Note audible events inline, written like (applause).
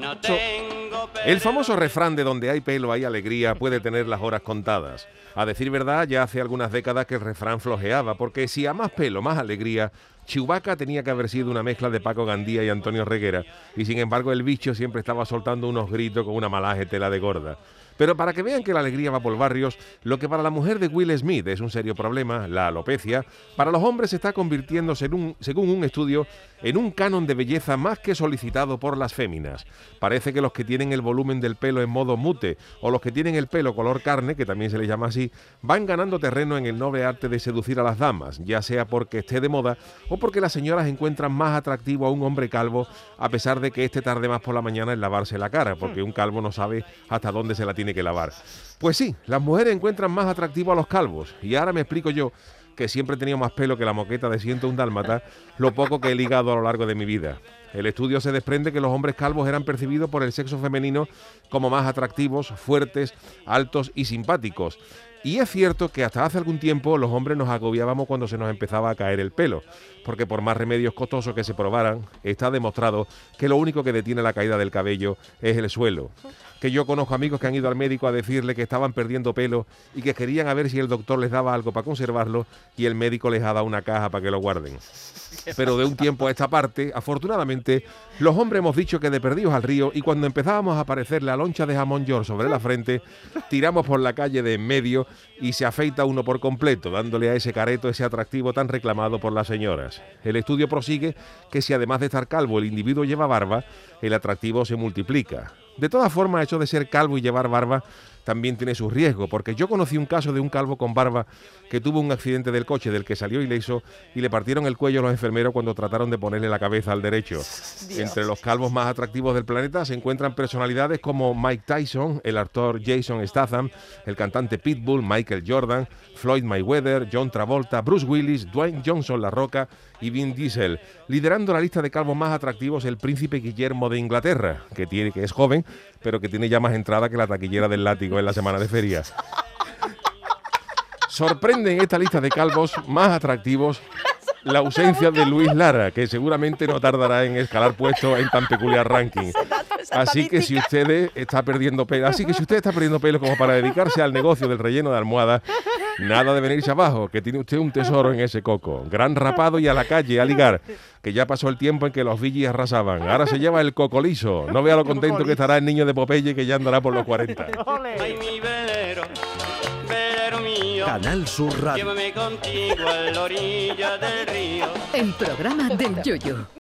No El famoso refrán de donde hay pelo hay alegría puede tener las horas contadas. A decir verdad, ya hace algunas décadas que el refrán flojeaba, porque si a más pelo, más alegría, Chewbacca tenía que haber sido una mezcla de Paco Gandía y Antonio Reguera, y sin embargo el bicho siempre estaba soltando unos gritos con una malaje tela de gorda. Pero para que vean que la alegría va por barrios, lo que para la mujer de Will Smith es un serio problema, la alopecia, para los hombres se está convirtiendo, según, según un estudio, en un canon de belleza más que solicitado por las féminas. Parece que los que tienen el volumen del pelo en modo mute o los que tienen el pelo color carne, que también se le llama así, van ganando terreno en el noble arte de seducir a las damas, ya sea porque esté de moda o porque las señoras encuentran más atractivo a un hombre calvo a pesar de que este tarde más por la mañana en lavarse la cara, porque un calvo no sabe hasta dónde se la tiene que lavar. Pues sí, las mujeres encuentran más atractivo a los calvos. Y ahora me explico yo que siempre he tenido más pelo que la moqueta de 101 dálmata, lo poco que he ligado a lo largo de mi vida. El estudio se desprende que los hombres calvos eran percibidos por el sexo femenino como más atractivos, fuertes, altos y simpáticos. Y es cierto que hasta hace algún tiempo los hombres nos agobiábamos cuando se nos empezaba a caer el pelo, porque por más remedios costosos que se probaran, está demostrado que lo único que detiene la caída del cabello es el suelo. Que yo conozco amigos que han ido al médico a decirle que estaban perdiendo pelo y que querían a ver si el doctor les daba algo para conservarlo y el médico les ha dado una caja para que lo guarden. Pero de un tiempo a esta parte, afortunadamente, los hombres hemos dicho que de perdidos al río y cuando empezábamos a aparecer la loncha de jamón york sobre la frente, tiramos por la calle de en medio y se afeita uno por completo, dándole a ese careto ese atractivo tan reclamado por las señoras. El estudio prosigue que si además de estar calvo el individuo lleva barba, el atractivo se multiplica. De todas formas, hecho de ser calvo y llevar barba también tiene su riesgo, porque yo conocí un caso de un calvo con barba que tuvo un accidente del coche del que salió ileso y le partieron el cuello a los enfermeros cuando trataron de ponerle la cabeza al derecho. Entre los calvos más atractivos del planeta se encuentran personalidades como Mike Tyson, el actor Jason Statham, el cantante Pitbull, Michael Jordan, Floyd Mayweather, John Travolta, Bruce Willis, Dwayne Johnson La Roca y Vin Diesel. Liderando la lista de calvos más atractivos el príncipe Guillermo de Inglaterra, que tiene que es joven, pero que tiene ya más entrada que la taquillera del látigo en la semana de ferias. (laughs) Sorprende en esta lista de calvos más atractivos la ausencia de Luis Lara, que seguramente no tardará en escalar puesto en tan peculiar ranking. Así que si usted está perdiendo pelo, así que si usted está perdiendo pelo como para dedicarse al negocio del relleno de almohada, nada de venirse abajo, que tiene usted un tesoro en ese coco. Gran rapado y a la calle a ligar, que ya pasó el tiempo en que los villis arrasaban. Ahora se lleva el coco liso. No vea lo contento que estará el niño de Popeye que ya andará por los 40. Canal Sur Radio. llévame contigo a la orilla del río. El programa del Yoyo.